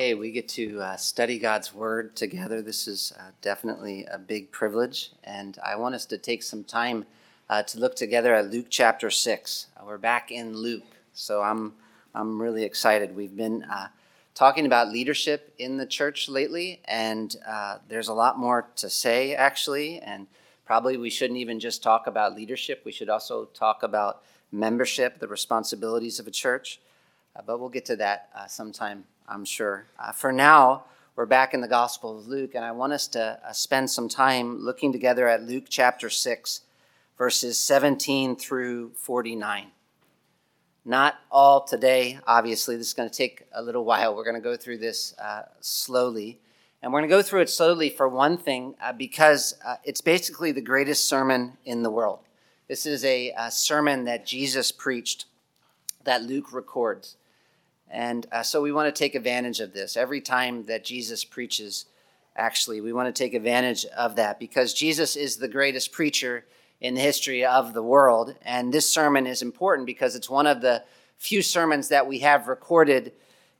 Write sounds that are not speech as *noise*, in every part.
Okay, we get to uh, study God's Word together. This is uh, definitely a big privilege, and I want us to take some time uh, to look together at Luke chapter 6. Uh, we're back in Luke, so I'm, I'm really excited. We've been uh, talking about leadership in the church lately, and uh, there's a lot more to say, actually, and probably we shouldn't even just talk about leadership, we should also talk about membership, the responsibilities of a church. but we'll get to that sometime I'm sure. Uh, for now, we're back in the Gospel of Luke, and I want us to uh, spend some time looking together at Luke chapter 6, verses 17 through 49. Not all today, obviously. This is going to take a little while. We're going to go through this uh, slowly. And we're going to go through it slowly for one thing, uh, because uh, it's basically the greatest sermon in the world. This is a, a sermon that Jesus preached that Luke records. And uh, so we want to take advantage of this. Every time that Jesus preaches, actually, we want to take advantage of that because Jesus is the greatest preacher in the history of the world. And this sermon is important because it's one of the few sermons that we have recorded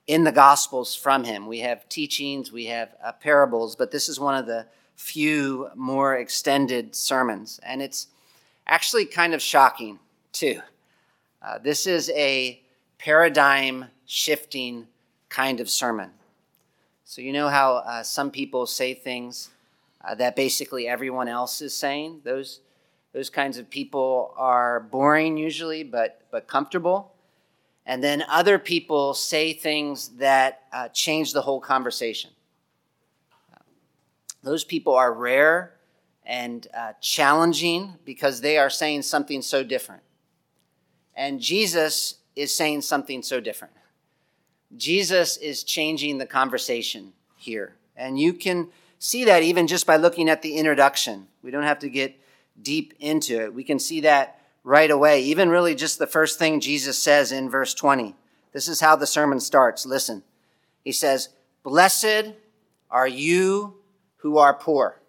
in the Gospels from him. We have teachings, we have uh, parables, but this is one of the few more extended sermons. And it's actually kind of shocking, too. Uh, this is a paradigm shifting kind of sermon. So, you know how uh, some people say things uh, that basically everyone else is saying? Those, those kinds of people are boring usually, but, but comfortable. And then other people say things that uh, change the whole conversation. Those people are rare and uh, challenging because they are saying something so different. And Jesus is saying something so different. Jesus is changing the conversation here. And you can see that even just by looking at the introduction. We don't have to get deep into it. We can see that right away. Even really just the first thing Jesus says in verse 20. This is how the sermon starts. Listen. He says, Blessed are you who are poor.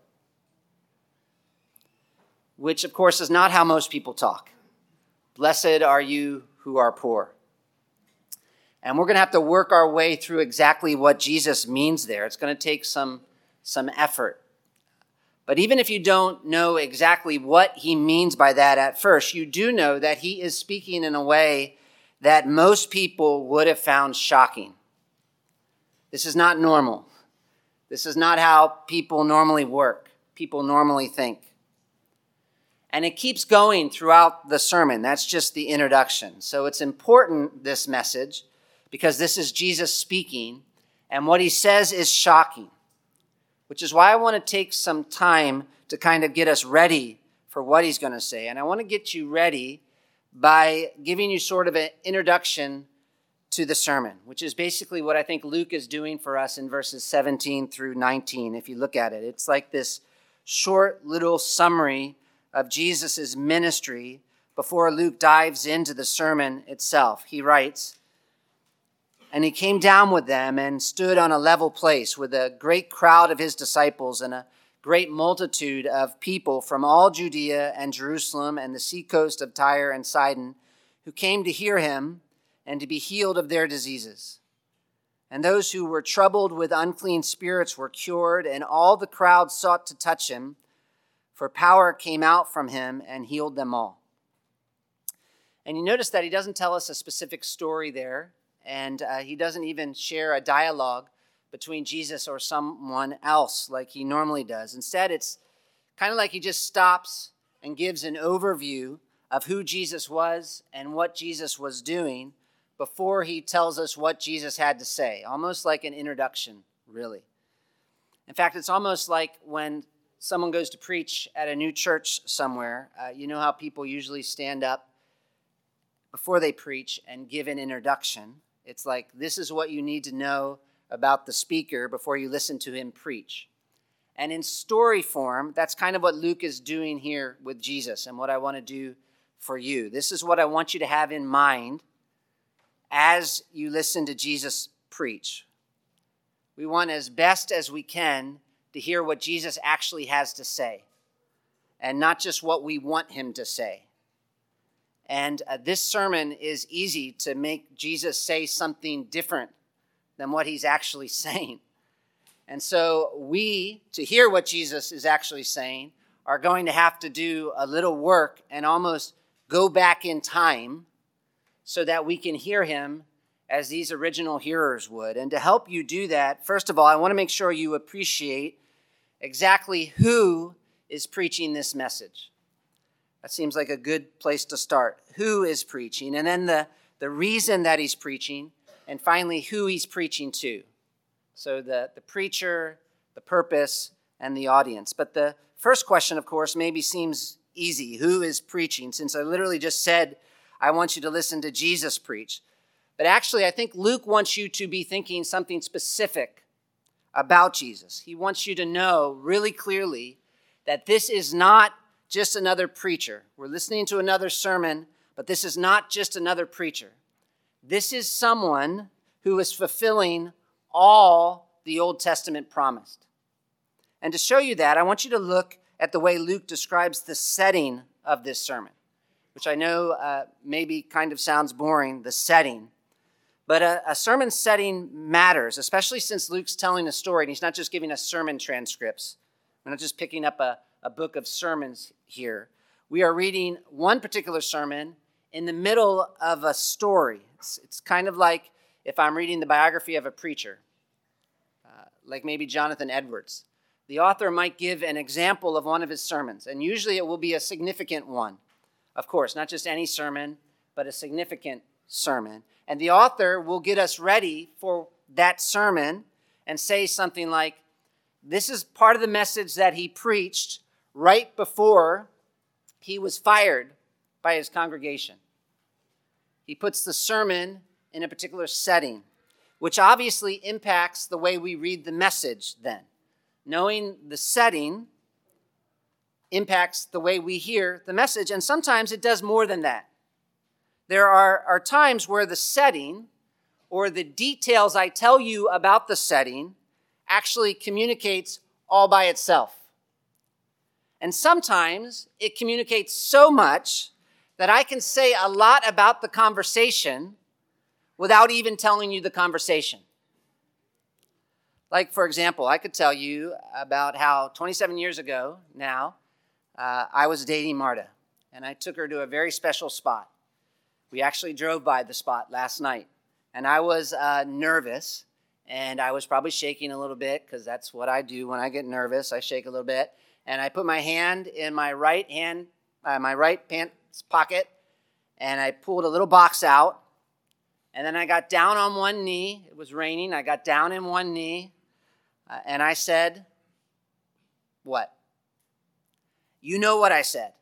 Which, of course, is not how most people talk. Blessed are you who are poor. And we're going to have to work our way through exactly what Jesus means there. It's going to take some, some effort. But even if you don't know exactly what he means by that at first, you do know that he is speaking in a way that most people would have found shocking. This is not normal. This is not how people normally work, people normally think. And it keeps going throughout the sermon. That's just the introduction. So it's important, this message, because this is Jesus speaking, and what he says is shocking, which is why I want to take some time to kind of get us ready for what he's going to say. And I want to get you ready by giving you sort of an introduction to the sermon, which is basically what I think Luke is doing for us in verses 17 through 19. If you look at it, it's like this short little summary of Jesus' ministry before Luke dives into the sermon itself. He writes, and he came down with them and stood on a level place with a great crowd of his disciples and a great multitude of people from all Judea and Jerusalem and the seacoast of Tyre and Sidon who came to hear him and to be healed of their diseases. And those who were troubled with unclean spirits were cured, and all the crowd sought to touch him, for power came out from him and healed them all. And you notice that he doesn't tell us a specific story there and uh, he doesn't even share a dialogue between Jesus or someone else like he normally does. Instead, it's kind of like he just stops and gives an overview of who Jesus was and what Jesus was doing before he tells us what Jesus had to say, almost like an introduction, really. In fact, it's almost like when someone goes to preach at a new church somewhere, uh, you know how people usually stand up before they preach and give an introduction. It's like this is what you need to know about the speaker before you listen to him preach. And in story form, that's kind of what Luke is doing here with Jesus and what I want to do for you. This is what I want you to have in mind as you listen to Jesus preach. We want as best as we can to hear what Jesus actually has to say and not just what we want him to say. And uh, this sermon is easy to make Jesus say something different than what he's actually *laughs* saying. And so we, to hear what Jesus is actually saying, are going to have to do a little work and almost go back in time so that we can hear him as these original hearers would. And to help you do that, first of all, I want to make sure you appreciate exactly who is preaching this message. That seems like a good place to start. Who is preaching? And then the, the reason that he's preaching, and finally, who he's preaching to. So the, the preacher, the purpose, and the audience. But the first question, of course, maybe seems easy. Who is preaching? Since I literally just said, I want you to listen to Jesus preach. But actually, I think Luke wants you to be thinking something specific about Jesus. He wants you to know really clearly that this is not just another preacher. We're listening to another sermon, but this is not just another preacher. This is someone who is fulfilling all the Old Testament promised. And to show you that, I want you to look at the way Luke describes the setting of this sermon, which I know uh, maybe kind of sounds boring, the setting. But a, a, sermon setting matters, especially since Luke's telling a story and he's not just giving us sermon transcripts. We're not just picking up a, a book of sermons here. We are reading one particular sermon in the middle of a story. It's, it's kind of like if I'm reading the biography of a preacher, uh, like maybe Jonathan Edwards. The author might give an example of one of his sermons, and usually it will be a significant one. Of course, not just any sermon, but a significant sermon. And the author will get us ready for that sermon and say something like, This is part of the message that he preached right before he was fired by his congregation. He puts the sermon in a particular setting, which obviously impacts the way we read the message then. Knowing the setting impacts the way we hear the message, and sometimes it does more than that. There are, are times where the setting or the details I tell you about the setting actually communicates all by itself. And sometimes it communicates so much that I can say a lot about the conversation without even telling you the conversation. Like, for example, I could tell you about how 27 years ago now, uh, I was dating Marta, and I took her to a very special spot. We actually drove by the spot last night, and I was uh, nervous, and I was probably shaking a little bit because that's what I do when I get nervous. I shake a little bit, and I put my hand in my right hand, uh, my right pants pocket, and I pulled a little box out, and then I got down on one knee. It was raining. I got down in one knee, uh, and I said, "What?" You know what I said.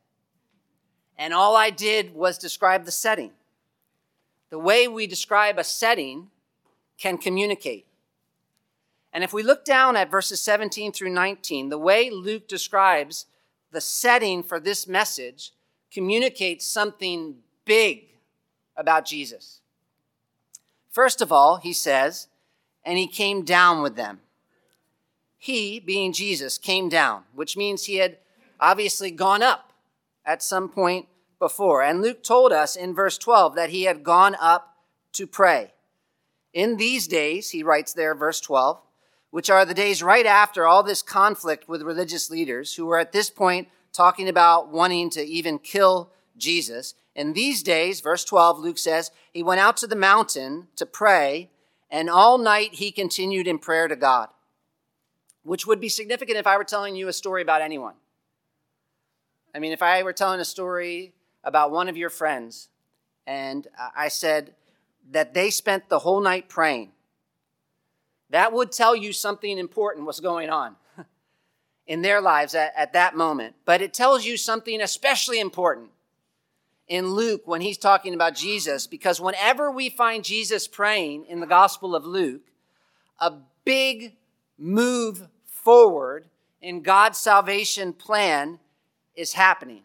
And all I did was describe the setting. The way we describe a setting can communicate. And if we look down at verses 17 through 19, the way Luke describes the setting for this message communicates something big about Jesus. First of all, he says, and he came down with them. He, being Jesus, came down, which means he had obviously gone up at some point before. And Luke told us in verse 12 that he had gone up to pray. In these days, he writes there, verse 12, which are the days right after all this conflict with religious leaders who were at this point talking about wanting to even kill Jesus. In these days, verse 12, Luke says, he went out to the mountain to pray, and all night he continued in prayer to God, which would be significant if I were telling you a story about anyone. I mean, if I were telling a story about one of your friends, and I said that they spent the whole night praying, that would tell you something important was going on *laughs* in their lives at, at that moment. But it tells you something especially important in Luke when he's talking about Jesus, because whenever we find Jesus praying in the Gospel of Luke, a big move forward in God's salvation plan is happening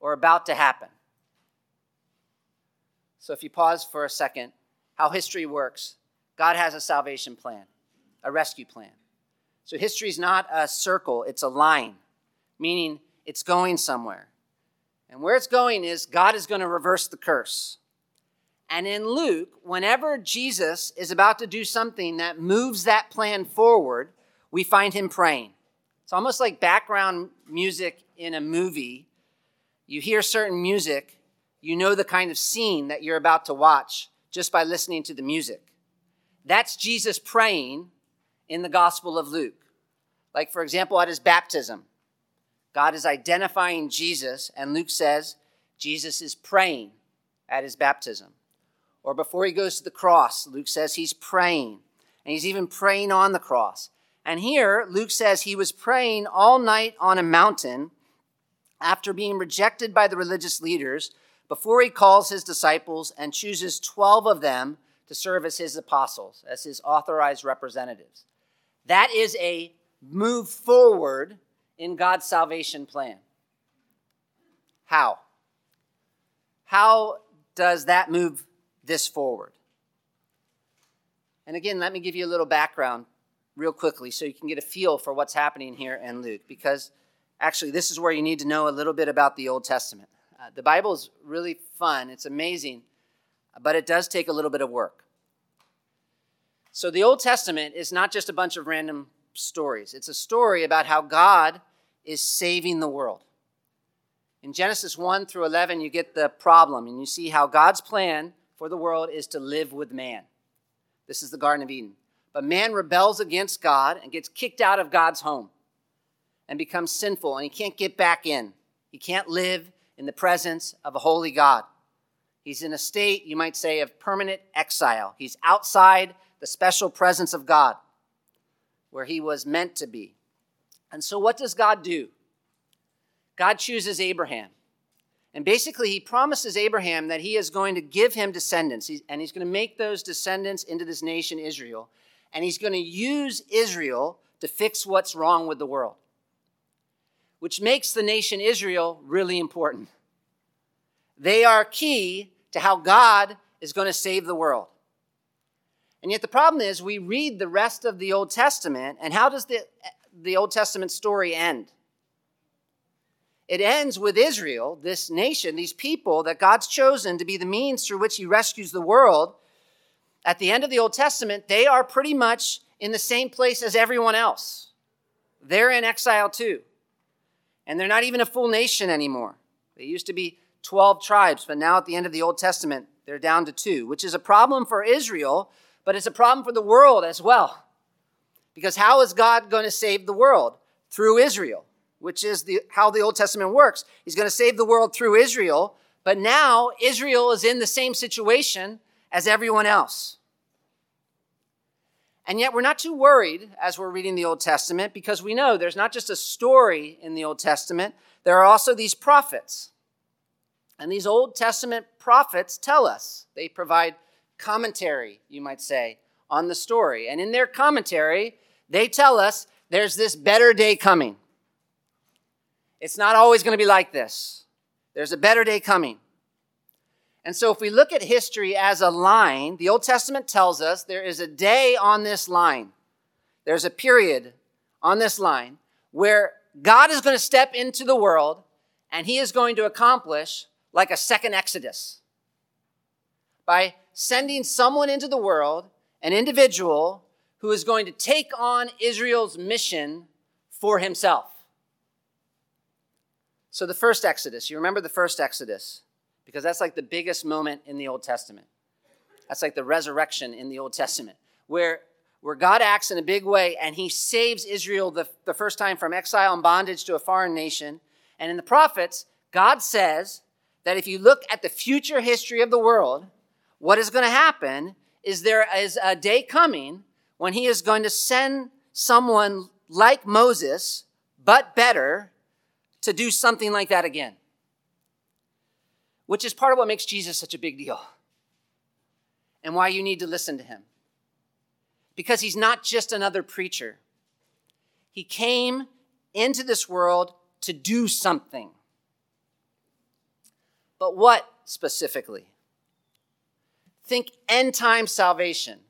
or about to happen. So, if you pause for a second, how history works God has a salvation plan, a rescue plan. So, history is not a circle, it's a line, meaning it's going somewhere. And where it's going is God is going to reverse the curse. And in Luke, whenever Jesus is about to do something that moves that plan forward, we find him praying. It's almost like background music in a movie. You hear certain music, you know the kind of scene that you're about to watch just by listening to the music. That's Jesus praying in the Gospel of Luke. Like, for example, at his baptism, God is identifying Jesus, and Luke says Jesus is praying at his baptism. Or before he goes to the cross, Luke says he's praying, and he's even praying on the cross. And here, Luke says he was praying all night on a mountain after being rejected by the religious leaders before he calls his disciples and chooses 12 of them to serve as his apostles, as his authorized representatives. That is a move forward in God's salvation plan. How? How does that move this forward? And again, let me give you a little background real quickly so you can get a feel for what's happening here in Luke, because actually, this is where you need to know a little bit about the Old Testament. Uh, the Bible is really fun, it's amazing, but it does take a little bit of work. So, the Old Testament is not just a bunch of random stories, it's a story about how God is saving the world. In Genesis 1 through 11, you get the problem, and you see how God's plan for the world is to live with man. This is the Garden of Eden. But man rebels against God and gets kicked out of God's home and becomes sinful, and he can't get back in. He can't live in the presence of a holy God. He's in a state, you might say, of permanent exile. He's outside the special presence of God where he was meant to be. And so, what does God do? God chooses Abraham. And basically, he promises Abraham that he is going to give him descendants, and he's going to make those descendants into this nation, Israel. And he's going to use Israel to fix what's wrong with the world, which makes the nation Israel really important. They are key to how God is going to save the world. And yet, the problem is, we read the rest of the Old Testament, and how does the, the Old Testament story end? It ends with Israel, this nation, these people that God's chosen to be the means through which He rescues the world. At the end of the Old Testament, they are pretty much in the same place as everyone else. They're in exile too. And they're not even a full nation anymore. They used to be 12 tribes, but now at the end of the Old Testament, they're down to two, which is a problem for Israel, but it's a problem for the world as well. Because how is God going to save the world? Through Israel which is the, how the Old Testament works. He's going to save the world through Israel, but now Israel is in the same situation as everyone else. And yet we're not too worried as we're reading the Old Testament because we know there's not just a story in the Old Testament, there are also these prophets. And these Old Testament prophets tell us, they provide commentary, you might say, on the story. And in their commentary, they tell us there's this better day coming. It's not always going to be like this. There's a better day coming. And so, if we look at history as a line, the Old Testament tells us there is a day on this line. There's a period on this line where God is going to step into the world and he is going to accomplish like a second Exodus by sending someone into the world, an individual who is going to take on Israel's mission for himself. So, the first Exodus, you remember the first Exodus, because that's like the biggest moment in the Old Testament. That's like the resurrection in the Old Testament, where, where God acts in a big way and he saves Israel the, the first time from exile and bondage to a foreign nation. And in the prophets, God says that if you look at the future history of the world, what is going to happen is there is a day coming when he is going to send someone like Moses, but better, to do something like that again. Which is part of what makes Jesus such a big deal and why you need to listen to him. Because he's not just another preacher, he came into this world to do something. But what specifically? Think end time salvation.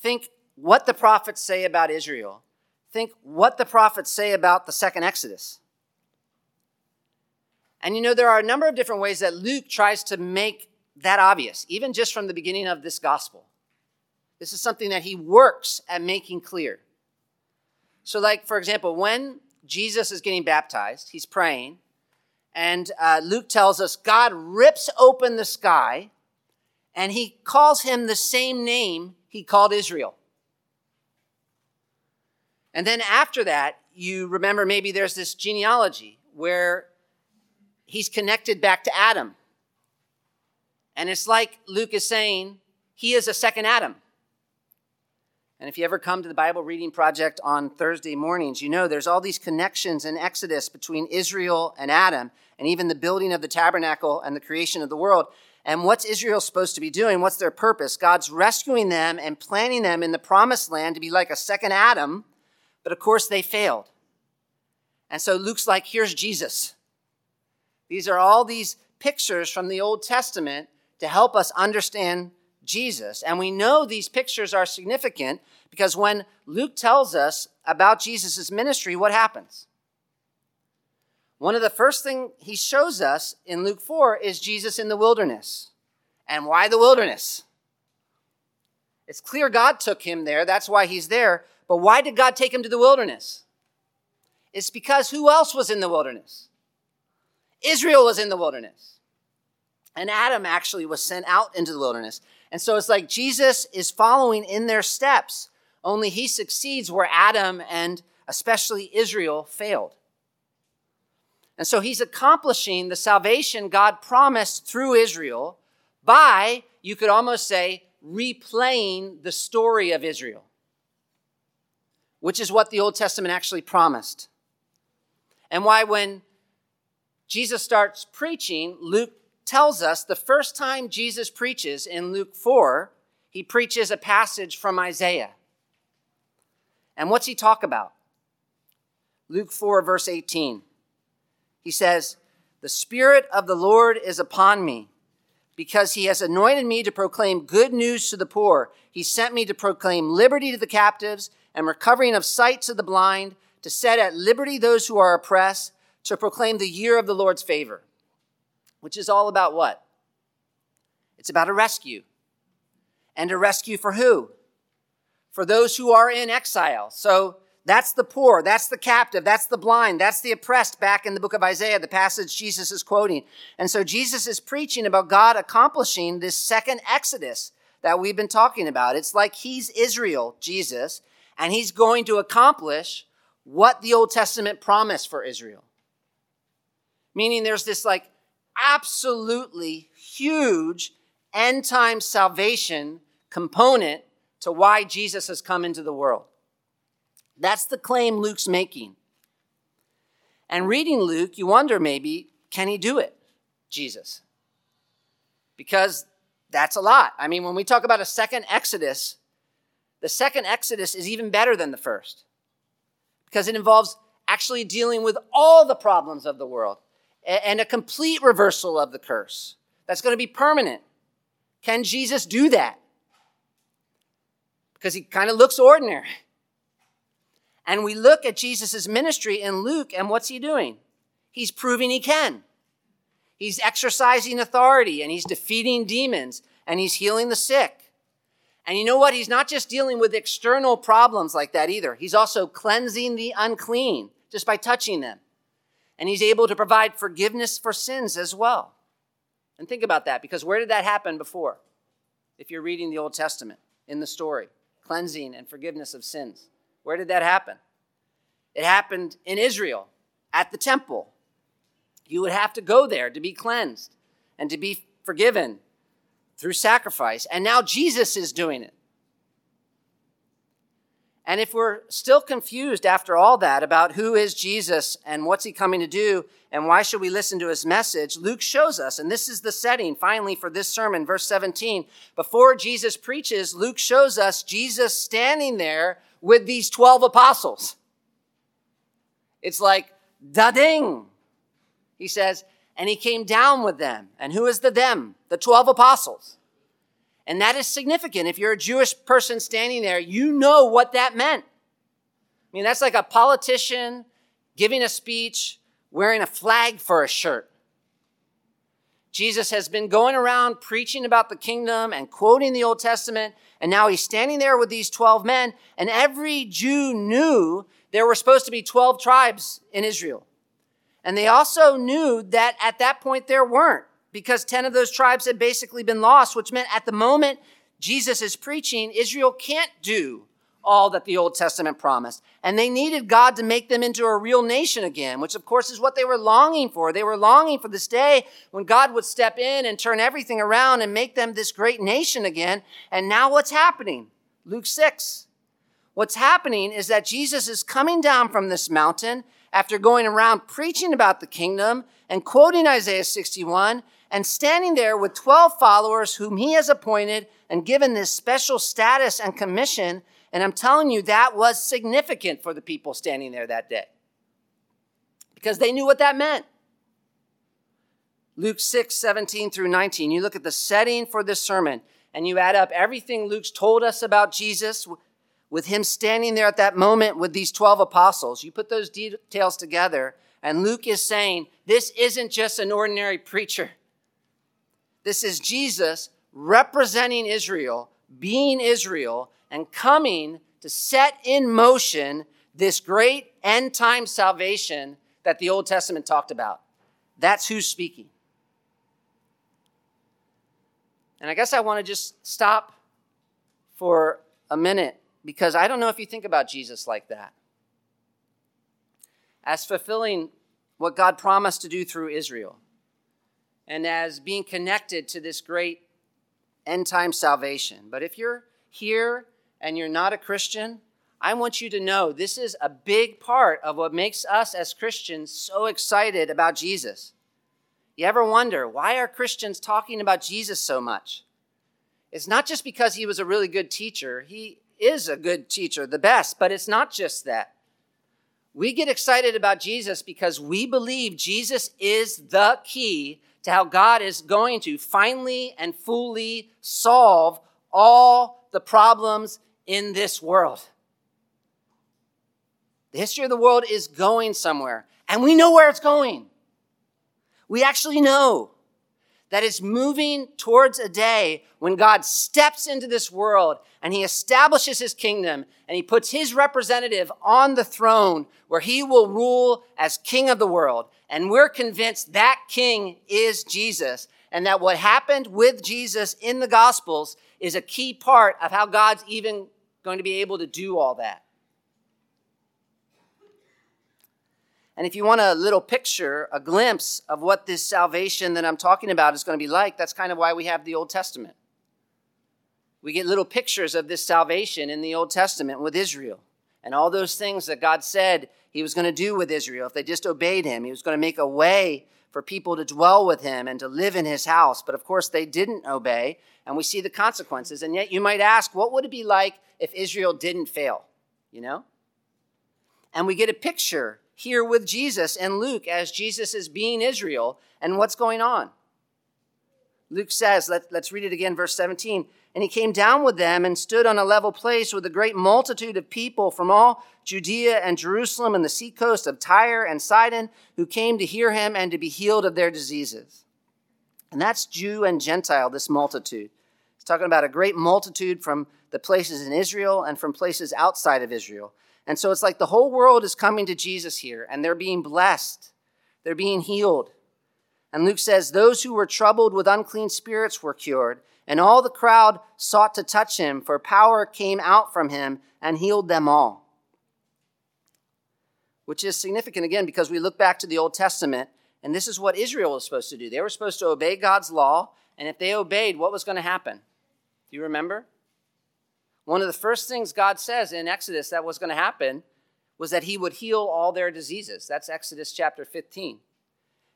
Think what the prophets say about Israel. Think what the prophets say about the second Exodus. And you know, there are a number of different ways that Luke tries to make that obvious, even just from the beginning of this gospel. This is something that he works at making clear. So, like, for example, when Jesus is getting baptized, he's praying, and uh, Luke tells us God rips open the sky and he calls him the same name he called Israel. And then after that, you remember maybe there's this genealogy where he's connected back to Adam. And it's like Luke is saying, he is a second Adam. And if you ever come to the Bible reading project on Thursday mornings, you know there's all these connections in Exodus between Israel and Adam, and even the building of the tabernacle and the creation of the world. And what's Israel supposed to be doing? What's their purpose? God's rescuing them and planting them in the promised land to be like a second Adam, but of course they failed. And so Luke's like, here's Jesus. These are all these pictures from the Old Testament to help us understand Jesus. And we know these pictures are significant because when Luke tells us about Jesus' ministry, what happens? One of the first things he shows us in Luke 4 is Jesus in the wilderness. And why the wilderness? It's clear God took him there. That's why he's there. But why did God take him to the wilderness? It's because who else was in the wilderness? Israel was in the wilderness. And Adam actually was sent out into the wilderness. And so it's like Jesus is following in their steps, only he succeeds where Adam and especially Israel failed. And so he's accomplishing the salvation God promised through Israel by, you could almost say, replaying the story of Israel, which is what the Old Testament actually promised. And why, when Jesus starts preaching, Luke tells us the first time Jesus preaches in Luke 4, he preaches a passage from Isaiah. And what's he talk about? Luke 4, verse 18. He says, The Spirit of the Lord is upon me, because he has anointed me to proclaim good news to the poor. He sent me to proclaim liberty to the captives and recovering of sight to the blind, to set at liberty those who are oppressed, to proclaim the year of the Lord's favor which is all about what? It's about a rescue. And a rescue for who? For those who are in exile. So that's the poor, that's the captive, that's the blind, that's the oppressed back in the book of Isaiah, the passage Jesus is quoting. And so Jesus is preaching about God accomplishing this second Exodus that we've been talking about. It's like he's Israel, Jesus, and he's going to accomplish what the Old Testament promised for Israel. Meaning there's this like absolutely huge end time salvation component to why Jesus has come into the world. That's the claim Luke's making. And reading Luke, you wonder maybe, can he do it, Jesus? Because that's a lot. I mean, when we talk about a second Exodus, the second Exodus is even better than the first because it involves actually dealing with all the problems of the world and a complete reversal of the curse that's going to be permanent. Can Jesus do that? Because he kind of looks ordinary. And we look at Jesus' ministry in Luke, and what's he doing? He's proving he can. He's exercising authority, and he's defeating demons, and he's healing the sick. And you know what? He's not just dealing with external problems like that either. He's also cleansing the unclean just by touching them and he's able to provide forgiveness for sins as well. And think about that because where did that happen before? If you're reading the Old Testament in the story, cleansing and forgiveness of sins. Where did that happen? It happened in Israel at the temple. You would have to go there to be cleansed and to be forgiven through sacrifice. And now Jesus is doing it. And if we're still confused after all that about who is Jesus and what's he coming to do and why should we listen to his message, Luke shows us, and this is the setting finally for this sermon, verse 17. Before Jesus preaches, Luke shows us Jesus standing there with these 12 apostles. It's like, da ding. He says, and he came down with them. And who is the them? The 12 apostles. And that is significant. If you're a Jewish person standing there, you know what that meant. I mean, that's like a politician giving a speech wearing a flag for a shirt. Jesus has been going around preaching about the kingdom and quoting the Old Testament. And now he's standing there with these 12 men. And every Jew knew there were supposed to be 12 tribes in Israel. And they also knew that at that point there weren't because 10 of those tribes had basically been lost, which meant at the moment Jesus is preaching, Israel can't do all that the Old Testament promised. And they needed God to make them into a real nation again, which of course is what they were longing for. They were longing for this day when God would step in and turn everything around and make them this great nation again. And now what's happening? Luke 6. What's happening is that Jesus is coming down from this mountain after going around preaching about the kingdom and quoting Isaiah 61 and standing there with 12 followers whom he has appointed and given this special status and commission and I'm telling you, that was significant for the people standing there that day because they knew what that meant. Luke 6, 17 through 19. You look at the setting for this sermon and you add up everything Luke's told us about Jesus with him standing there at that moment with these 12 apostles. You put those details together, and Luke is saying this isn't just an ordinary preacher. This is Jesus representing Israel, being Israel, and coming to set in motion this great end time salvation that the Old Testament talked about. That's who's speaking. And I guess I want to just stop for a minute because I don't know if you think about Jesus like that. As fulfilling what God promised to do through Israel, and as being connected to this great end time salvation. But if you're here and you're not a Christian, I want you to know this is a big part of what makes us as Christians so excited about Jesus. You ever wonder why are Christians talking about Jesus so much? It's not just because he was a really good teacher. He is a good teacher, the best, but it's not just that. We get excited about Jesus because we believe Jesus is the key to how God is going to finally and fully solve all the problems in this world. The history of the world is going somewhere, and we know where it's going. We actually know that it's moving towards a day when God steps into this world and he establishes his kingdom and he puts his representative on the throne where he will rule as king of the world. And we're convinced that king is Jesus and that what happened with Jesus in the Gospels is a key part of how God's even going to be able to do all that. And if you want a little picture, a glimpse of what this salvation that I'm talking about is going to be like, that's kind of why we have the Old Testament. We get little pictures of this salvation in the Old Testament with Israel and all those things that God said He was going to do with Israel if they just obeyed Him. He was going to make a way for people to dwell with Him and to live in His house. But of course, they didn't obey, and we see the consequences. And yet, you might ask, what would it be like if Israel didn't fail? You know? And we get a picture here with Jesus and Luke as Jesus is being Israel and what's going on. Luke says, let, us read it again, verse 17. And he came down with them and stood on a level place with a great multitude of people from all Judea and Jerusalem and the seacoast of Tyre and Sidon who came to hear him and to be healed of their diseases. And that's Jew and Gentile, this multitude. He's talking about a great multitude from the places in Israel and from places outside of Israel. And so it's like the whole world is coming to Jesus here and they're being blessed, they're being healed. And Luke says, Those who were troubled with unclean spirits were cured, and all the crowd sought to touch him, for power came out from him and healed them all. Which is significant again because we look back to the Old Testament and this is what Israel was supposed to do. They were supposed to obey God's law, and if they obeyed, what was going to happen? Do you remember? One of the first things God says in Exodus that was going to happen was that he would heal all their diseases. That's Exodus chapter 15.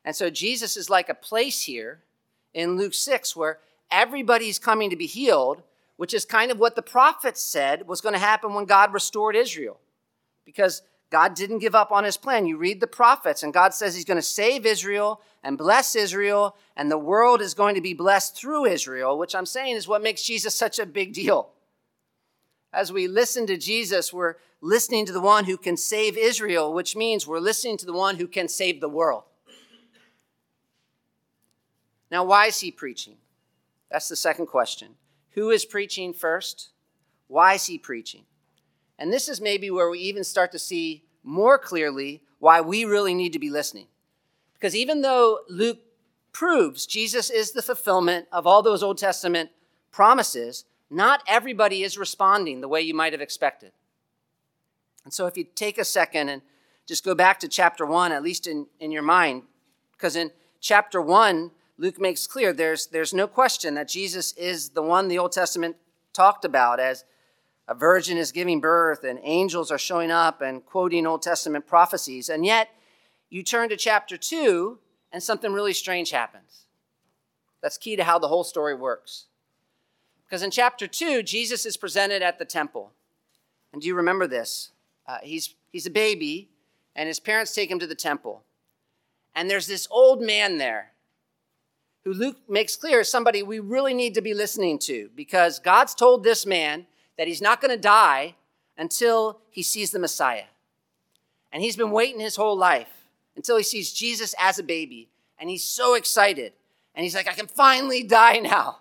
And so Jesus is like a place here in Luke 6 where everybody's coming to be healed, which is kind of what the prophets said was going to happen when God restored Israel. Because God didn't give up on his plan. You read the prophets, and God says he's going to save Israel and bless Israel, and the world is going to be blessed through Israel, which I'm saying is what makes Jesus such a big deal. As we listen to Jesus, we're listening to the one who can save Israel, which means we're listening to the one who can save the world. Now, why is he preaching? That's the second question. Who is preaching first? Why is he preaching? And this is maybe where we even start to see more clearly why we really need to be listening. Because even though Luke proves Jesus is the fulfillment of all those Old Testament promises, not everybody is responding the way you might have expected. And so if you take a second and just go back to chapter 1, at least in, in your mind, because in chapter 1, Luke makes clear there's, there's no question that Jesus is the one the Old Testament talked about as a virgin is giving birth and angels are showing up and quoting Old Testament prophecies. And yet, you turn to chapter 2 and something really strange happens. That's key to how the whole story works. Because in chapter 2, Jesus is presented at the temple. And do you remember this? Uh, he's, he's a baby, and his parents take him to the temple. And there's this old man there who Luke makes clear is somebody we really need to be listening to because God's told this man that he's not going to die until he sees the Messiah. And he's been waiting his whole life until he sees Jesus as a baby. And he's so excited. And he's like, I can finally die now.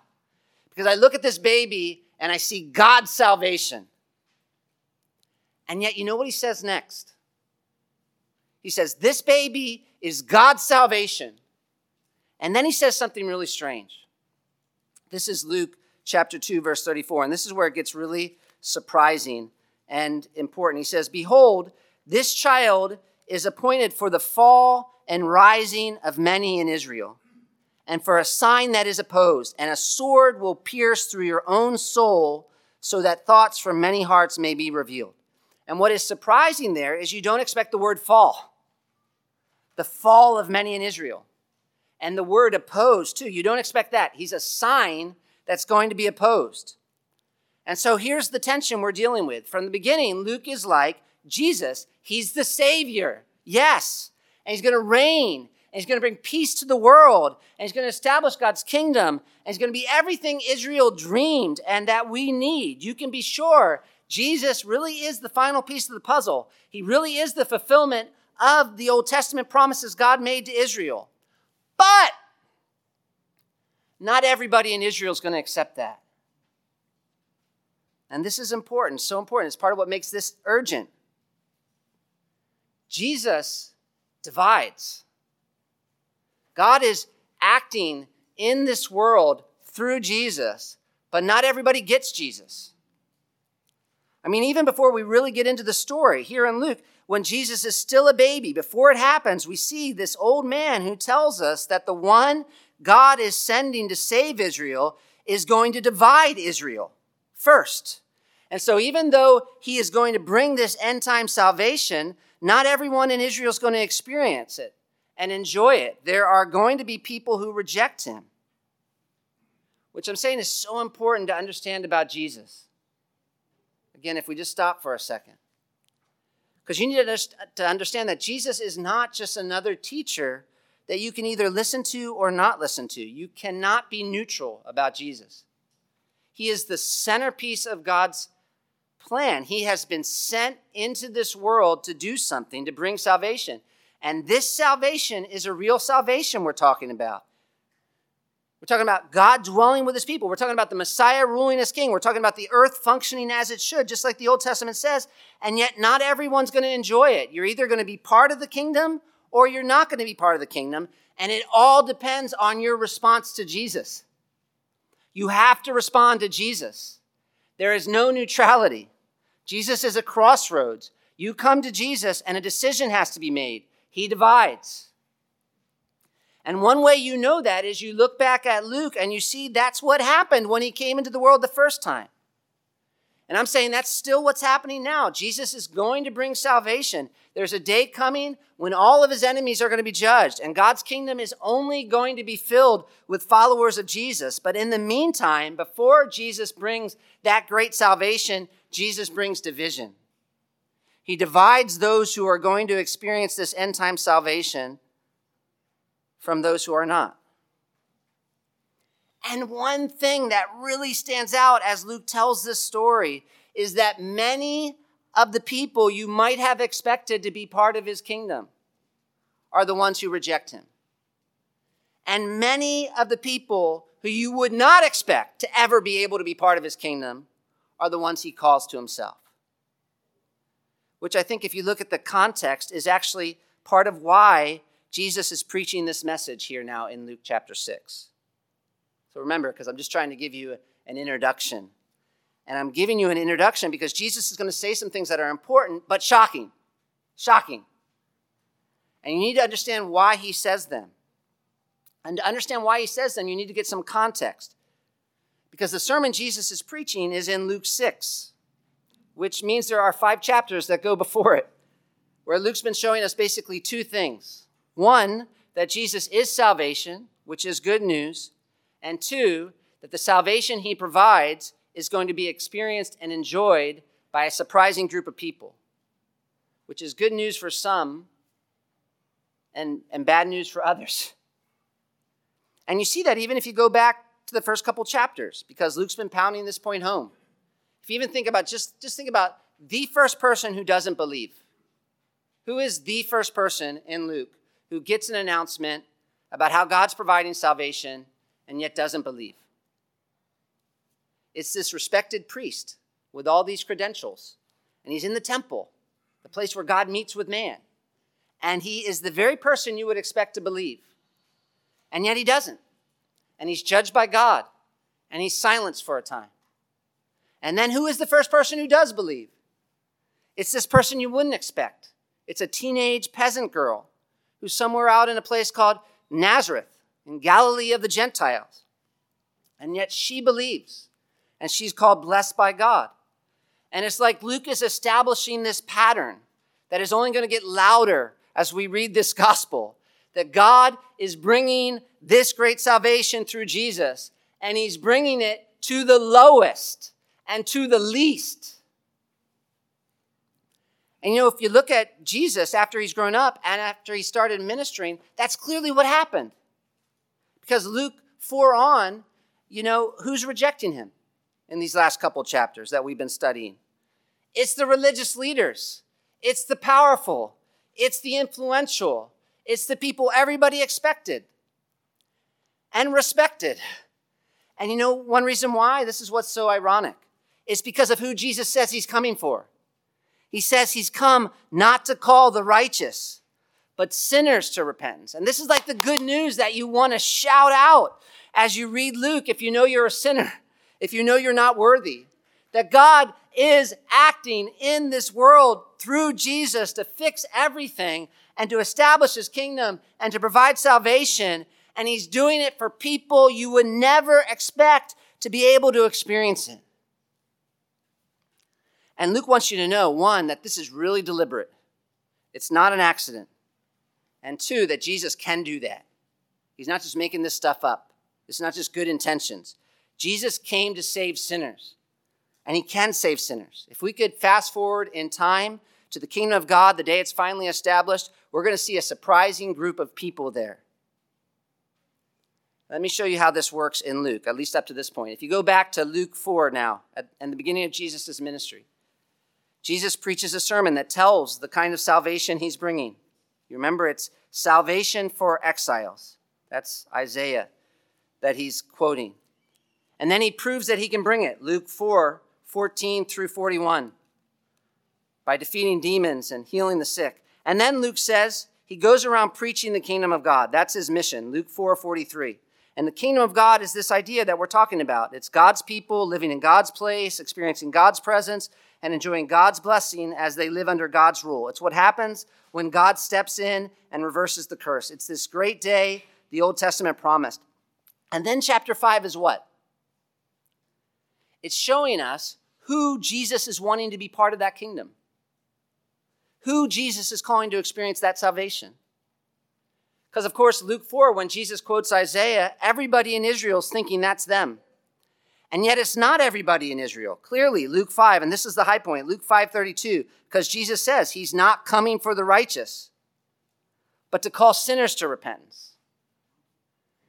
Because I look at this baby and I see God's salvation. And yet, you know what he says next? He says, This baby is God's salvation. And then he says something really strange. This is Luke chapter 2, verse 34. And this is where it gets really surprising and important. He says, Behold, this child is appointed for the fall and rising of many in Israel, and for a sign that is opposed, and a sword will pierce through your own soul, so that thoughts from many hearts may be revealed. And what is surprising there is you don't expect the word fall. The fall of many in Israel. And the word opposed, too. You don't expect that. He's a sign that's going to be opposed. And so here's the tension we're dealing with. From the beginning, Luke is like Jesus, he's the Savior. Yes. And he's going to reign. And he's going to bring peace to the world. And he's going to establish God's kingdom. And he's going to be everything Israel dreamed and that we need. You can be sure Jesus really is the final piece of the puzzle. He really is the fulfillment of the Old Testament promises God made to Israel. But not everybody in Israel is going to accept that. And this is important, so important. It's part of what makes this urgent. Jesus divides. God is acting in this world through Jesus, but not everybody gets Jesus. I mean, even before we really get into the story here in Luke, when Jesus is still a baby, before it happens, we see this old man who tells us that the one God is sending to save Israel is going to divide Israel first. And so, even though he is going to bring this end time salvation, not everyone in Israel is going to experience it and enjoy it. There are going to be people who reject him, which I'm saying is so important to understand about Jesus. Again, if we just stop for a second. Because you need to understand that Jesus is not just another teacher that you can either listen to or not listen to. You cannot be neutral about Jesus. He is the centerpiece of God's plan. He has been sent into this world to do something, to bring salvation. And this salvation is a real salvation we're talking about. We're talking about God dwelling with his people. We're talking about the Messiah ruling as king. We're talking about the earth functioning as it should, just like the Old Testament says. And yet, not everyone's going to enjoy it. You're either going to be part of the kingdom or you're not going to be part of the kingdom. And it all depends on your response to Jesus. You have to respond to Jesus. There is no neutrality. Jesus is a crossroads. You come to Jesus and a decision has to be made. He divides. And one way you know that is you look back at Luke and you see that's what happened when he came into the world the first time. And I'm saying that's still what's happening now. Jesus is going to bring salvation. There's a day coming when all of his enemies are going to be judged, and God's kingdom is only going to be filled with followers of Jesus. But in the meantime, before Jesus brings that great salvation, Jesus brings division. He divides those who are going to experience this end time salvation from those who are not. And one thing that really stands out as Luke tells this story is that many of the people you might have expected to be part of his kingdom are the ones who reject him. And many of the people who you would not expect to ever be able to be part of his kingdom are the ones he calls to himself. Which I think, if you look at the context, is actually part of why Jesus is preaching this message here now in Luke chapter 6. So remember, because I'm just trying to give you an introduction. And I'm giving you an introduction because Jesus is going to say some things that are important, but shocking. Shocking. And you need to understand why he says them. And to understand why he says them, you need to get some context. Because the sermon Jesus is preaching is in Luke 6, which means there are five chapters that go before it, where Luke's been showing us basically two things. One, that Jesus is salvation, which is good news. And two, that the salvation he provides is going to be experienced and enjoyed by a surprising group of people, which is good news for some and, and bad news for others. And you see that even if you go back to the first couple chapters, because Luke's been pounding this point home. If you even think about just, just think about the first person who doesn't believe. Who is the first person in Luke who gets an announcement about how God's providing salvation and yet doesn't believe? It's this respected priest with all these credentials. And he's in the temple, the place where God meets with man. And he is the very person you would expect to believe. And yet he doesn't. And he's judged by God. And he's silenced for a time. And then who is the first person who does believe? It's this person you wouldn't expect. It's a teenage peasant girl who's somewhere out in a place called Nazareth in Galilee of the Gentiles. And yet she believes. And she's called blessed by God. And it's like Luke is establishing this pattern that is only going to get louder as we read this *laughs* gospel that God is bringing this great salvation through Jesus, and He's bringing it to the lowest and to the least. And you know, if you look at Jesus after he's grown up and after he started ministering, that's clearly what happened. Because Luke 4 on, you know, who's rejecting him in these last couple chapters that we've been studying? It's the religious leaders, it's the powerful, it's the influential, it's the people everybody expected and respected. And you know, one reason why this is what's so ironic is because of who Jesus says he's coming for. He says he's come not to call the righteous, but sinners to repentance. And this is like the good news that you want to shout out as you read Luke if you know you're a sinner, *laughs* if you know you're not worthy. That God is acting in this world through Jesus to fix everything and to establish his kingdom and to provide salvation. And he's doing it for people you would never expect to be able to experience it. And Luke wants you to know one, that this is really deliberate, it's not an accident. And two, that Jesus can do that. He's not just making this stuff up, it's not just good intentions. Jesus came to save sinners, and he can save sinners. If we could fast forward in time to the kingdom of God, the day it's finally established, we're going to see a surprising group of people there. Let me show you how this works in Luke, at least up to this point. If you go back to Luke 4 now, at the beginning of Jesus' ministry, Jesus preaches a sermon that tells the kind of salvation he's bringing. You remember, it's salvation for exiles. That's Isaiah that he's quoting. And then he proves that he can bring it. Luke 4 14 through 41 by defeating demons and healing the sick. And then Luke says he goes around preaching the kingdom of God. That's his mission, Luke 4 43. And the kingdom of God is this idea that we're talking about. It's God's people living in God's place, experiencing God's presence, and enjoying God's blessing as they live under God's rule. It's what happens when God steps in and reverses the curse. It's this great day the Old Testament promised. And then chapter 5 is what? It's showing us who Jesus is wanting to be part of that kingdom who Jesus is calling to experience that salvation. Because, of course, Luke 4, when Jesus quotes Isaiah, everybody in Israel is thinking that's them. And yet it's not everybody in Israel. Clearly, Luke 5, and this is the high point, Luke 5:32, because Jesus says he's not coming for the righteous, but to call sinners to repentance.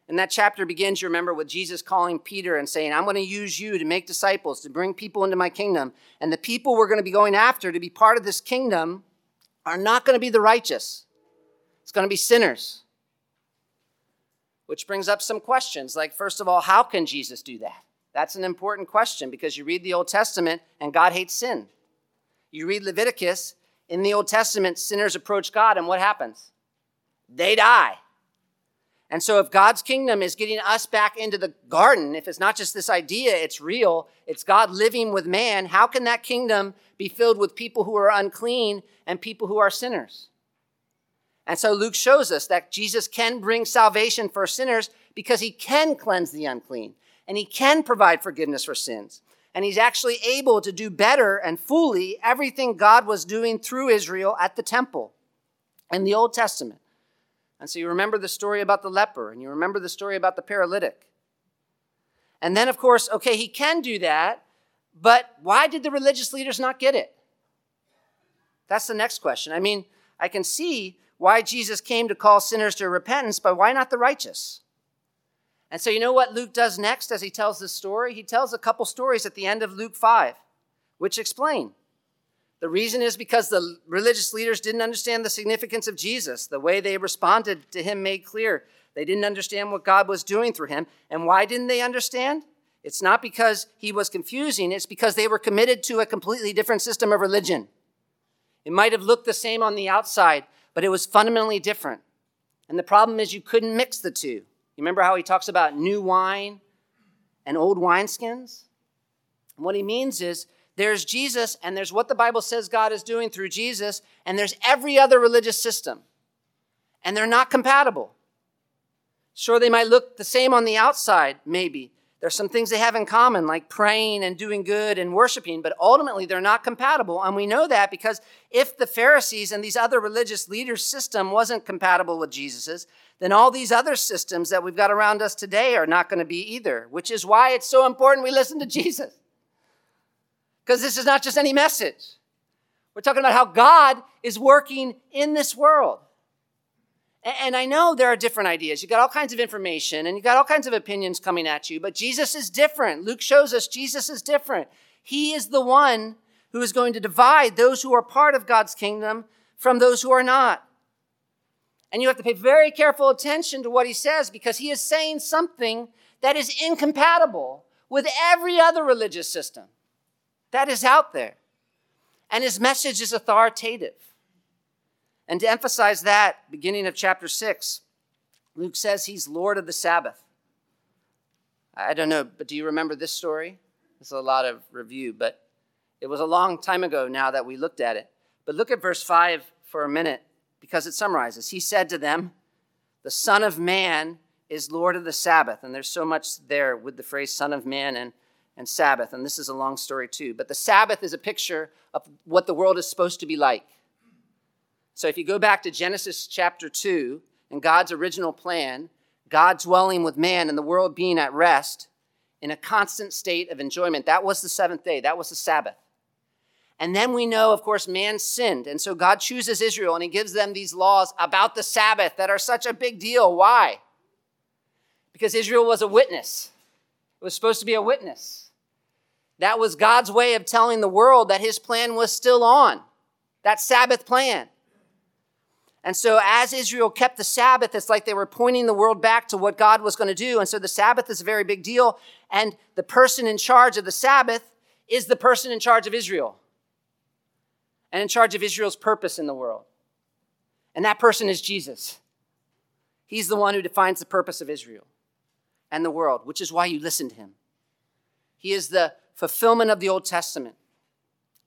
And that chapter begins, you remember, with Jesus calling Peter and saying, I'm going to use you to make disciples, to bring people into my kingdom. And the people we're going to be going after to be part of this kingdom are not going to be the righteous, it's going to be sinners. Which brings up some questions. Like, first of all, how can Jesus do that? That's an important question because you read the Old Testament and God hates sin. You read Leviticus, in the Old Testament, sinners approach God, and what happens? They die. And so, if God's kingdom is getting us back into the garden, if it's not just this idea, it's real, it's God living with man, how can that kingdom be filled with people who are unclean and people who are sinners? And so, Luke shows us that Jesus can bring salvation for sinners because he can cleanse the unclean and he can provide forgiveness for sins. And he's actually able to do better and fully everything God was doing through Israel at the temple in the Old Testament. And so you remember the story about the leper, and you remember the story about the paralytic. And then, of course, okay, he can do that, but why did the religious leaders not get it? That's the next question. I mean, I can see why Jesus came to call sinners to repentance, but why not the righteous? And so, you know what Luke does next as he tells this story? He tells a couple stories at the end of Luke 5, which explain. The reason is because the religious leaders didn't understand the significance of Jesus. The way they responded to him made clear. They didn't understand what God was doing through him. And why didn't they understand? It's not because he was confusing, it's because they were committed to a completely different system of religion. It might have looked the same on the outside, but it was fundamentally different. And the problem is you couldn't mix the two. You remember how he talks about new wine and old wineskins? And what he means is there's Jesus, and there's what the Bible says God is doing through Jesus, and there's every other religious system. And they're not compatible. Sure, they might look the same on the outside, maybe. There's some things they have in common, like praying and doing good and worshiping, but ultimately they're not compatible. And we know that because if the Pharisees and these other religious leaders' system wasn't compatible with Jesus's, then all these other systems that we've got around us today are not going to be either, which is why it's so important we listen to Jesus. Because this is not just any message. We're talking about how God is working in this world. And I know there are different ideas. You got all kinds of information and you got all kinds of opinions coming at you, but Jesus is different. Luke shows us Jesus is different. He is the one who is going to divide those who are part of God's kingdom from those who are not. And you have to pay very careful attention to what he says because he is saying something that is incompatible with every other religious system. That is out there. And his message is authoritative. And to emphasize that, beginning of chapter 6, Luke says he's Lord of the Sabbath. I don't know, but do you remember this story? It's a lot of review, but it was a long time ago now that we looked at it. But look at verse 5 for a minute because it summarizes. He said to them, The Son of Man is Lord of the Sabbath. And there's so much there with the phrase Son of Man and and Sabbath, and this is a long story too. But the Sabbath is a picture of what the world is supposed to be like. So if you go back to Genesis chapter 2 and God's original plan, God dwelling with man and the world being at rest in a constant state of enjoyment, that was the seventh day, that was the Sabbath. And then we know, of course, man sinned. And so God chooses Israel and he gives them these laws about the Sabbath that are such a big deal. Why? Because Israel was a witness. It was supposed to be a witness. That was God's way of telling the world that his plan was still on, that Sabbath plan. And so, as Israel kept the Sabbath, it's like they were pointing the world back to what God was going to do. And so, the Sabbath is a very big deal. And the person in charge of the Sabbath is the person in charge of Israel and in charge of Israel's purpose in the world. And that person is Jesus. He's the one who defines the purpose of Israel and the world, which is why you listen to him. He is the fulfillment of the Old Testament.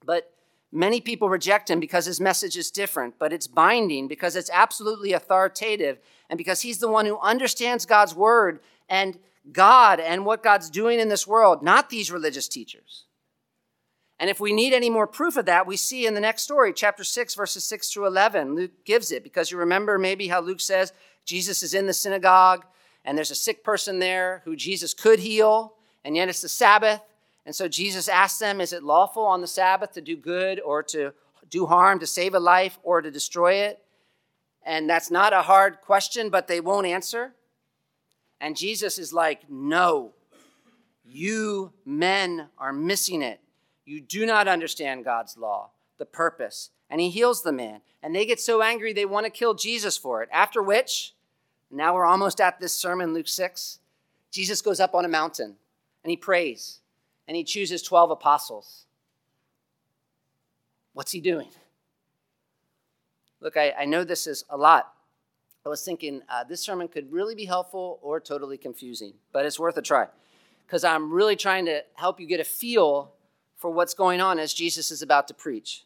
But many people reject him because his message is different, but it's binding because it's absolutely authoritative and because he's the one who understands God's word and God and what God's doing in this world, not these religious teachers. And if we need any more proof of that, we see in the next story, chapter 6, verses 6 through 11. Luke gives it because you remember maybe how Luke says Jesus is in the synagogue and there's a sick person there who Jesus could heal, and yet it's the Sabbath. And so Jesus asked them, Is it lawful on the Sabbath to do good or to do harm, to save a life or to destroy it? And that's not a hard question, but they won't answer. And Jesus is like, No, you men are missing it. You do not understand God's law, the purpose. And he heals the man. And they get so angry they want to kill Jesus for it. After which, Now we're almost at this sermon, Luke 6. Jesus goes up on a mountain and he prays and he chooses 12 apostles. What's he doing? Look, I, I know this is a lot. I was thinking uh, this sermon could really be helpful or totally confusing, but it's worth a try because I'm really trying to help you get a feel for what's going on as Jesus is about to preach.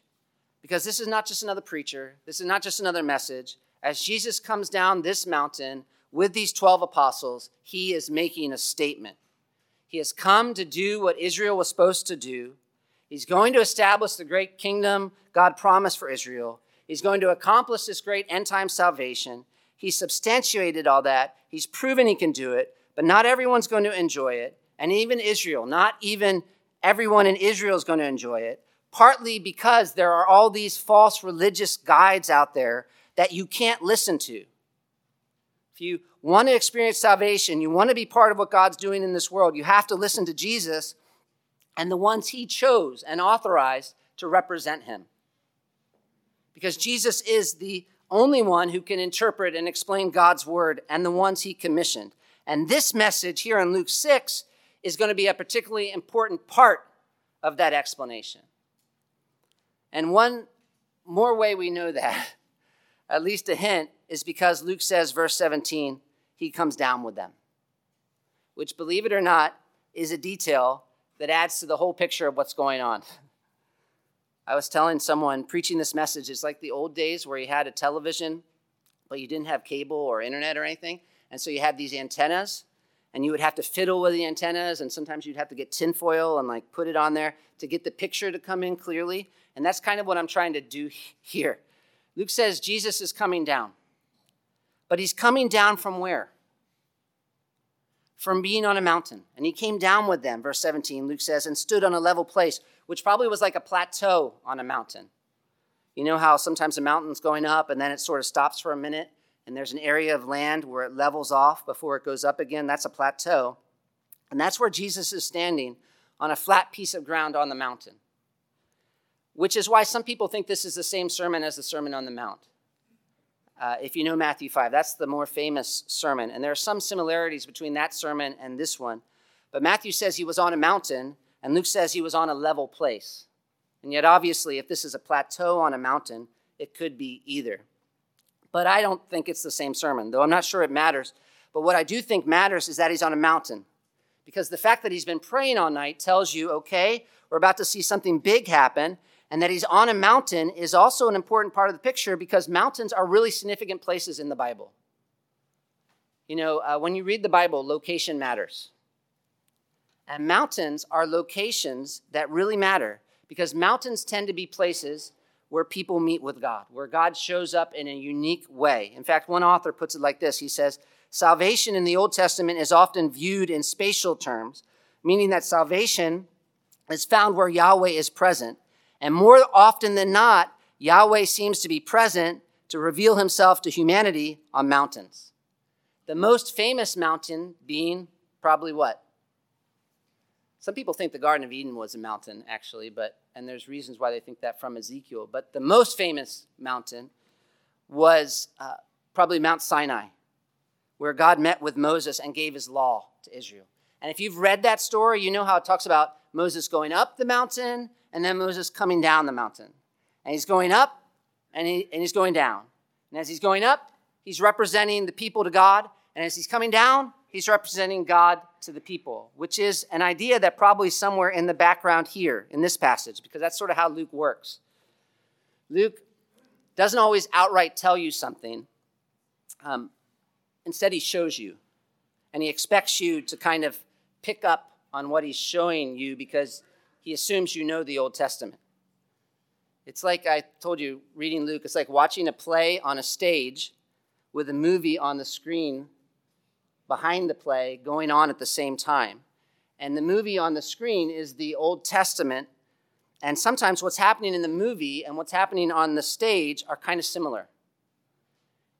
Because this is not just another preacher, this is not just another message. As Jesus comes down this mountain with these 12 apostles, he is making a statement. He has come to do what Israel was supposed to do. He's going to establish the great kingdom God promised for Israel. He's going to accomplish this great end time salvation. He's substantiated all that. He's proven he can do it, but not everyone's going to enjoy it. And even Israel, not even everyone in Israel is going to enjoy it, partly because there are all these false religious guides out there that you can't listen to. If you want to experience salvation, you want to be part of what God's doing in this world, you have to listen to Jesus and the ones he chose and authorized to represent him. Because Jesus is the only one who can interpret and explain God's word and the ones he commissioned. And this message here in Luke 6 is going to be a particularly important part of that explanation. And one more way we know that, *laughs* at least a hint, is because Luke says, verse 17, he comes down with them, which, believe it or not, is a detail that adds to the whole picture of what's going on. I was telling someone preaching this message it's like the old days where you had a television, but you didn't have cable or internet or anything. And so you had these antennas, and you would have to fiddle with the antennas, and sometimes you'd have to get tinfoil and like put it on there to get the picture to come in clearly. And that's kind of what I'm trying to do here. Luke says Jesus is coming down. But he's coming down from where? From being on a mountain. And he came down with them, verse 17, Luke says, and stood on a level place which probably was like a plateau on a mountain. You know how sometimes a mountain's going up and then it sort of stops for a minute and there's an area of land where it levels off before it goes up again? That's a plateau. And that's where Jesus is standing on a flat piece of ground on the mountain, which is why some people think this is the same sermon as the Sermon on the Mount. Uh, if you know Matthew 5, that's the more famous sermon. And there are some similarities between that sermon and this one. But Matthew says he was on a mountain and Luke says he was on a level place. And yet, obviously, if this is a plateau on a mountain, it could be either. But I don't think it's the same sermon, though I'm not sure it matters. But what I do think matters is that he's on a mountain. Because the fact that he's been praying all night tells you, okay, we're about to see something big happen. And that he's on a mountain is also an important part of the picture because mountains are really significant places in the Bible. You know, uh, when you read the Bible, location matters. And mountains are locations that really matter because mountains tend to be places where people meet with God, where God shows up in a unique way. In fact, one author puts it like this He says, Salvation in the Old Testament is often viewed in spatial terms, meaning that salvation is found where Yahweh is present. And more often than not, Yahweh seems to be present to reveal himself to humanity on mountains. The most famous mountain being probably what? Some people think the Garden of Eden was a mountain, actually, but and there's reasons why they think that from Ezekiel. But the most famous mountain was uh, probably Mount Sinai, where God met with Moses and gave his law to Israel. And if you've read that story, you know how it talks about Moses going up the mountain and then Moses coming down the mountain. And he's going up and, he, and he's going down. And as he's going up, he's representing the people to God. And as he's coming down, he's representing God to the people, which is an idea that probably somewhere in the background here in this passage, because that's sort of how Luke works. Luke doesn't always outright tell you something. Um, instead, he shows you, and he expects you to kind of pick up on what he's showing you because he assumes you know the Old Testament. It's like I told you, reading Luke, it's like watching a play on a stage with a movie on the screen behind the play going on at the same time. And the movie on the screen is the Old Testament. And sometimes what's happening in the movie and what's happening on the stage are kind of similar.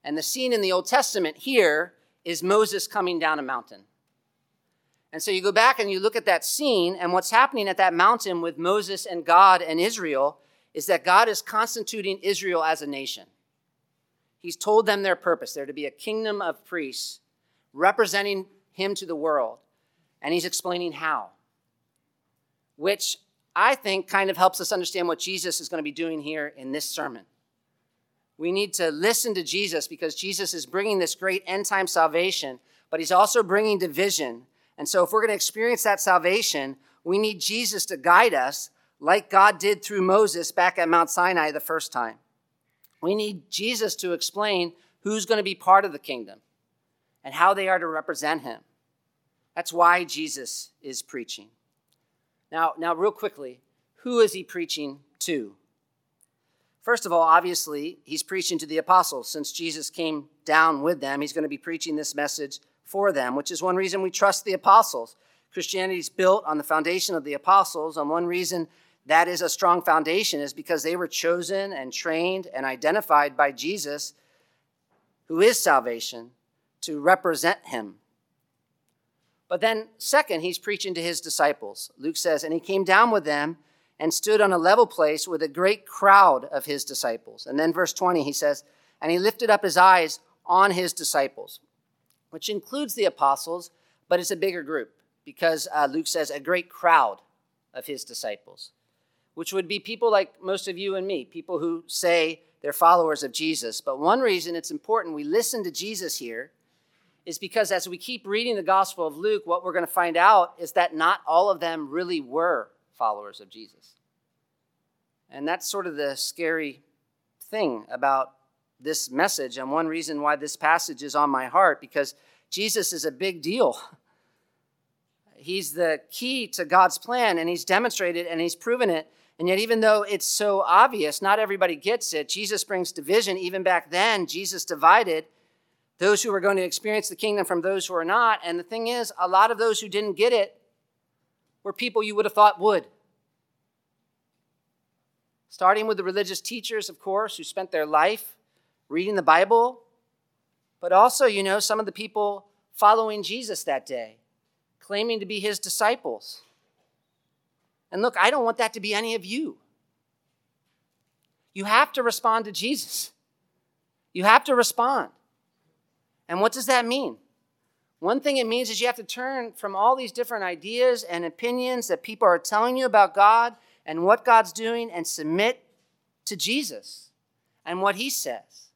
And the scene in the Old Testament here is Moses coming down a mountain. And so you go back and you look at that scene, and what's happening at that mountain with Moses and God and Israel is that God is constituting Israel as a nation. He's told them their purpose. They're to be a kingdom of priests representing him to the world. And he's explaining how, which I think kind of helps us understand what Jesus is going to be doing here in this sermon. We need to listen to Jesus because Jesus is bringing this great end time salvation, but he's also bringing division. And so, if we're going to experience that salvation, we need Jesus to guide us like God did through Moses back at Mount Sinai the first time. We need Jesus to explain who's going to be part of the kingdom and how they are to represent him. That's why Jesus is preaching. Now, now real quickly, who is he preaching to? First of all, obviously, he's preaching to the apostles. Since Jesus came down with them, he's going to be preaching this message for them, which is one reason we trust the apostles. Christianity is built on the foundation of the apostles, and one reason that is a strong foundation is because they were chosen and trained and identified by Jesus, who is salvation, to represent him. But then, second, he's preaching to his disciples. Luke says, And he came down with them and stood on a level place with a great crowd of his disciples. And then, verse 20, he says, And he lifted up his eyes on his disciples, which includes the apostles, but it's a bigger group because uh, Luke says a great crowd of his disciples, which would be people like most of you and me, people who say they're followers of Jesus. But one reason it's important we listen to Jesus here is because as we keep reading the Gospel of Luke, what we're going to find out is that not all of them really were followers of Jesus. And that's sort of the scary thing about this message, and one reason why this passage is on my heart, because Jesus is a big deal. He's the key to God's plan, and He's demonstrated and He's proven it. And yet, even though it's so obvious, not everybody gets it. Jesus brings division. Even back then, Jesus divided those who were going to experience the kingdom from those who are not. And the thing is, a lot of those who didn't get it were people you would have thought would. Starting with the religious teachers, of course, who spent their life reading the Bible, but also, you know, some of the people following Jesus that day, claiming to be his disciples. And look, I don't want that to be any of you. You have to respond to Jesus. You have to respond. And what does that mean? One thing it means is you have to turn from all these different ideas and opinions that people are telling you about God and what God's doing and submit to Jesus and what He says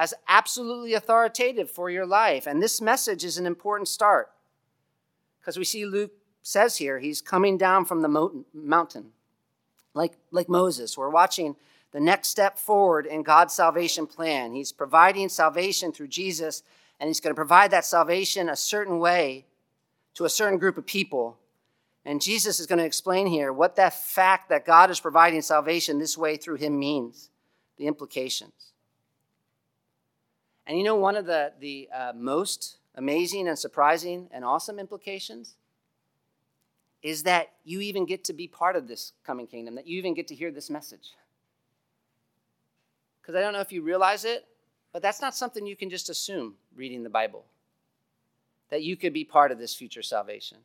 as absolutely authoritative for your life. And this message is an important start because we see Luke says here he's coming down from the mountain like, like Moses. We're watching the next step forward in God's salvation plan. He's providing salvation through Jesus, and He's going to provide that salvation a certain way to a certain group of people. And Jesus is going to explain here what that fact that God is providing salvation this way through Him means, the implications. And you know, one of the, the uh, most amazing and surprising and awesome implications is that you even get to be part of this coming kingdom, that you even get to hear this message. Because I don't know if you realize it, but that's not something you can just assume reading the Bible, that you could be part of this future salvation.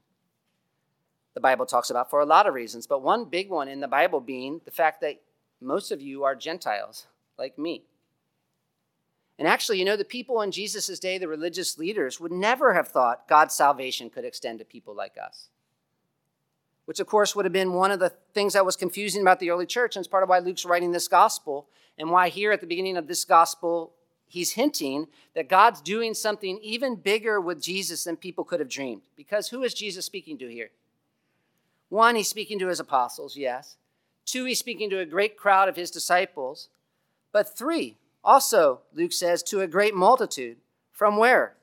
The Bible talks about for a lot of reasons, but one big one in the Bible being the fact that most of you are Gentiles, like me. And actually, you know, the people in Jesus' day, the religious leaders, would never have thought God's salvation could extend to people like us which of course would have been one of the things that was confusing about the early church. And it's part of why Luke's writing this gospel and why here at the beginning of this gospel, he's hinting that God's doing something even bigger with Jesus than people could have dreamed. Because who is Jesus speaking to here? One, he's speaking to his apostles, yes. Two, he's speaking to a great crowd of his disciples. But three, also, Luke says, to a great multitude. From where?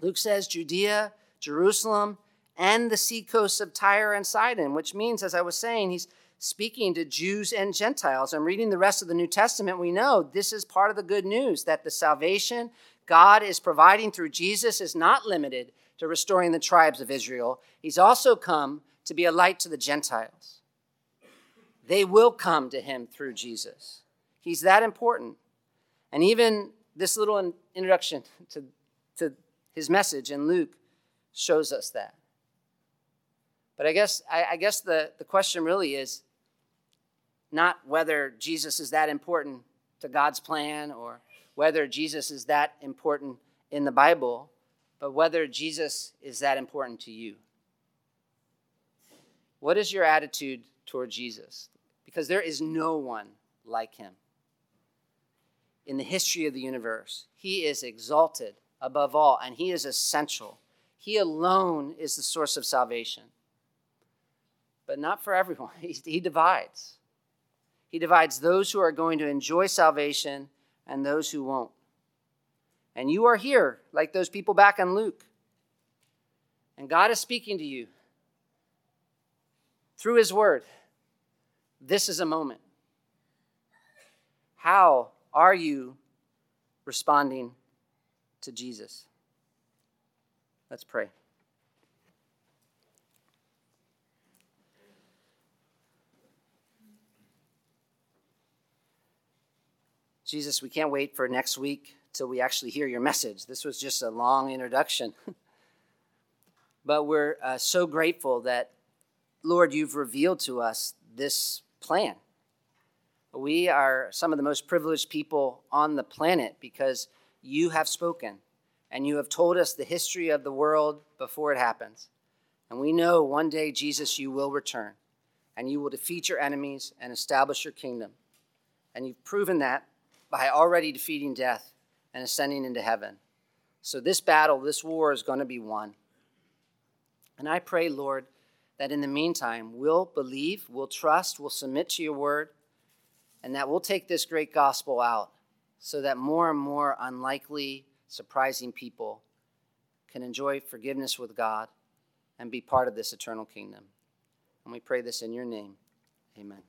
Luke says Judea, Jerusalem, and the seacoasts of Tyre and Sidon, which means, as I was saying, he's speaking to Jews and Gentiles. I'm reading the rest of the New Testament, we know this is part of the good news that the salvation God is providing through Jesus is not limited to restoring the tribes of Israel. He's also come to be a light to the Gentiles. They will come to him through Jesus. He's that important. And even this little introduction to, to his message in Luke shows us that. But I guess, I, I guess the, the question really is not whether Jesus is that important to God's plan or whether Jesus is that important in the Bible, but whether Jesus is that important to you. What is your attitude toward Jesus? Because there is no one like him. In the history of the universe, he is exalted above all, and he is essential. He alone is the source of salvation. But not for everyone, *laughs* he, he divides. He divides those who are going to enjoy salvation and those who won't. And you are here, like those people back in Luke. And God is speaking to you through His Word. This is a moment. How are you responding to Jesus? Let's pray. Jesus, we can't wait for next week till we actually hear your message. This was just a long introduction. *laughs* but we're uh, so grateful that, Lord, you've revealed to us this plan. We are some of the most privileged people on the planet because you have spoken and you have told us the history of the world before it happens. And we know one day, Jesus, you will return and you will defeat your enemies and establish your kingdom. And you've proven that by already defeating death and ascending into heaven. So, this battle, this war is going to be won. And I pray, Lord, that in the meantime, we'll believe, we'll trust, we'll submit to your word, and that we'll take this great gospel out so that more and more unlikely, surprising people can enjoy forgiveness with God and be part of this eternal kingdom. And we pray this in your name. Amen.